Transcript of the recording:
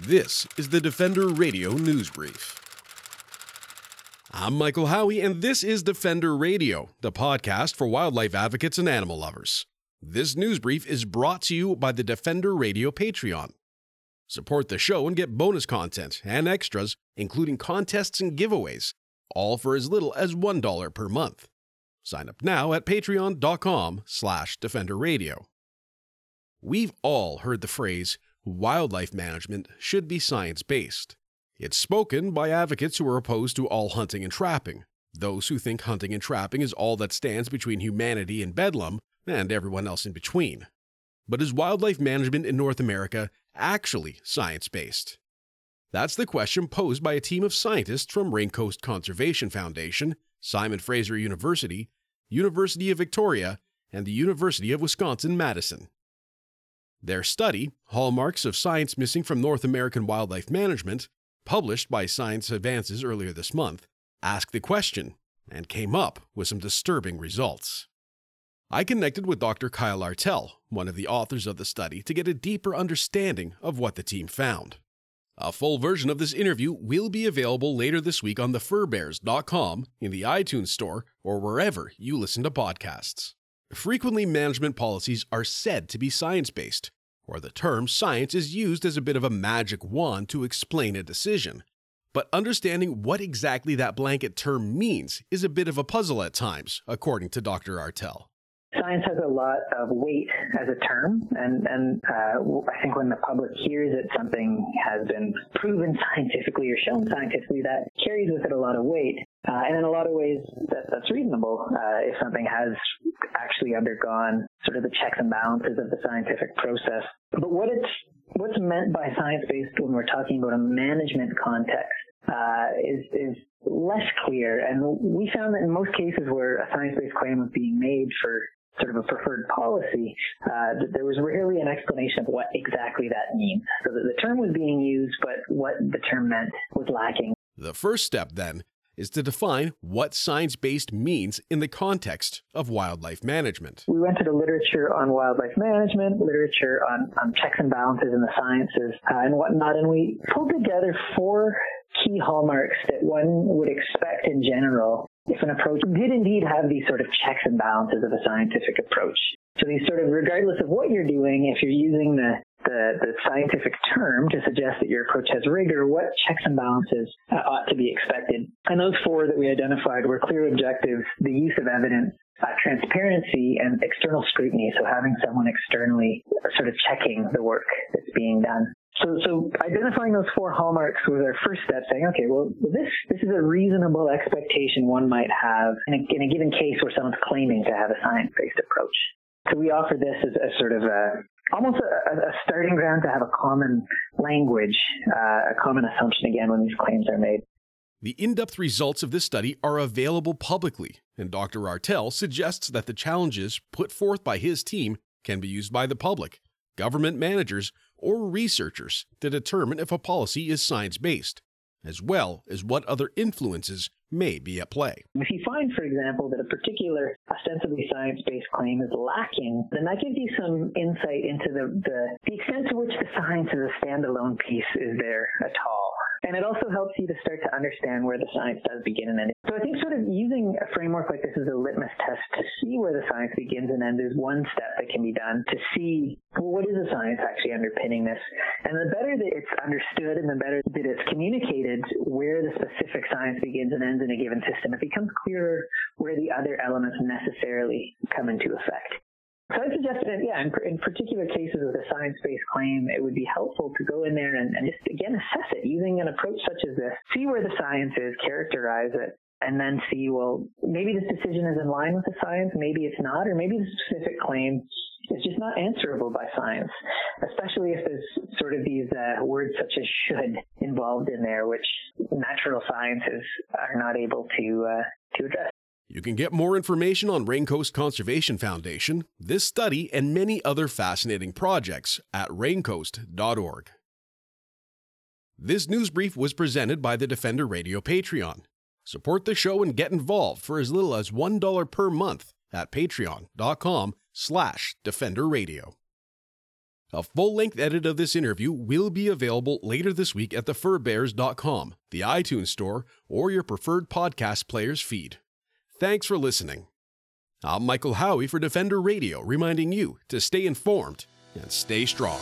This is the Defender Radio News Brief. I'm Michael Howie, and this is Defender Radio, the podcast for wildlife advocates and animal lovers. This news brief is brought to you by the Defender Radio Patreon. Support the show and get bonus content and extras, including contests and giveaways, all for as little as $1 per month. Sign up now at patreon.com slash defenderradio. We've all heard the phrase, wildlife management should be science-based. It's spoken by advocates who are opposed to all hunting and trapping, those who think hunting and trapping is all that stands between humanity and bedlam, and everyone else in between. But is wildlife management in North America actually science based? That's the question posed by a team of scientists from Raincoast Conservation Foundation, Simon Fraser University, University of Victoria, and the University of Wisconsin Madison. Their study, Hallmarks of Science Missing from North American Wildlife Management, published by Science Advances earlier this month, asked the question and came up with some disturbing results. I connected with Dr. Kyle Artelle, one of the authors of the study, to get a deeper understanding of what the team found. A full version of this interview will be available later this week on thefurbearers.com, in the iTunes Store, or wherever you listen to podcasts. Frequently, management policies are said to be science based, or the term science is used as a bit of a magic wand to explain a decision. But understanding what exactly that blanket term means is a bit of a puzzle at times, according to Dr. Artelle science has a lot of weight as a term, and and uh, I think when the public hears that something has been proven scientifically or shown scientifically, that carries with it a lot of weight. Uh, and in a lot of ways, that, that's reasonable uh, if something has actually undergone sort of the checks and balances of the scientific process. But what it's what's meant by science-based when we're talking about a management context uh, is is less clear. And we found that in most cases where a science-based claim was being made for sort of a preferred policy, uh, there was rarely an explanation of what exactly that means. So that the term was being used, but what the term meant was lacking. The first step, then, is to define what science based means in the context of wildlife management. We went to the literature on wildlife management, literature on, on checks and balances in the sciences, uh, and whatnot, and we pulled together four key hallmarks that one would expect in general if an approach did indeed have these sort of checks and balances of a scientific approach. So these sort of, regardless of what you're doing, if you're using the, the, the scientific term to suggest that your approach has rigor, what checks and balances uh, ought to be expected? And those four that we identified were clear objectives, the use of evidence, uh, transparency, and external scrutiny. So having someone externally sort of checking the work that's being done. So, so identifying those four hallmarks was our first step, saying, okay, well, this this is a reasonable expectation one might have in a, in a given case where someone's claiming to have a science-based approach. So we offer this as a sort of a almost a, a starting ground to have a common language, uh, a common assumption again when these claims are made. The in depth results of this study are available publicly, and Dr. Artelle suggests that the challenges put forth by his team can be used by the public, government managers, or researchers to determine if a policy is science based, as well as what other influences may be at play. If you find, for example, that a particular ostensibly science-based claim is lacking, then that gives you some insight into the, the, the extent to which the science as a standalone piece is there at all. And it also helps you to start to understand where the science does begin and end. So I think sort of using a framework like this as a litmus test to see where the science begins and ends is one step that can be done to see, well, science actually underpinning this? And the better that it's understood and the better that it's communicated where the specific science begins and ends in a given system, it becomes clearer where the other elements necessarily come into effect. So I suggested, that, yeah, in, in, particular cases with a science-based claim, it would be helpful to go in there and, and just, again, assess it using an approach such as this. See where the science is, characterize it, and then see, well, maybe this decision is in line with the science, maybe it's not, or maybe the specific claim is just not answerable by science, especially if there's sort of these uh, words such as should involved in there, which natural sciences are not able to uh, to address. You can get more information on Raincoast Conservation Foundation, this study, and many other fascinating projects at raincoast.org. This news brief was presented by the Defender Radio Patreon. Support the show and get involved for as little as $1 per month at patreon.com slash defenderradio. A full length edit of this interview will be available later this week at thefurbearers.com, the iTunes Store, or your preferred podcast player's feed. Thanks for listening. I'm Michael Howie for Defender Radio, reminding you to stay informed and stay strong.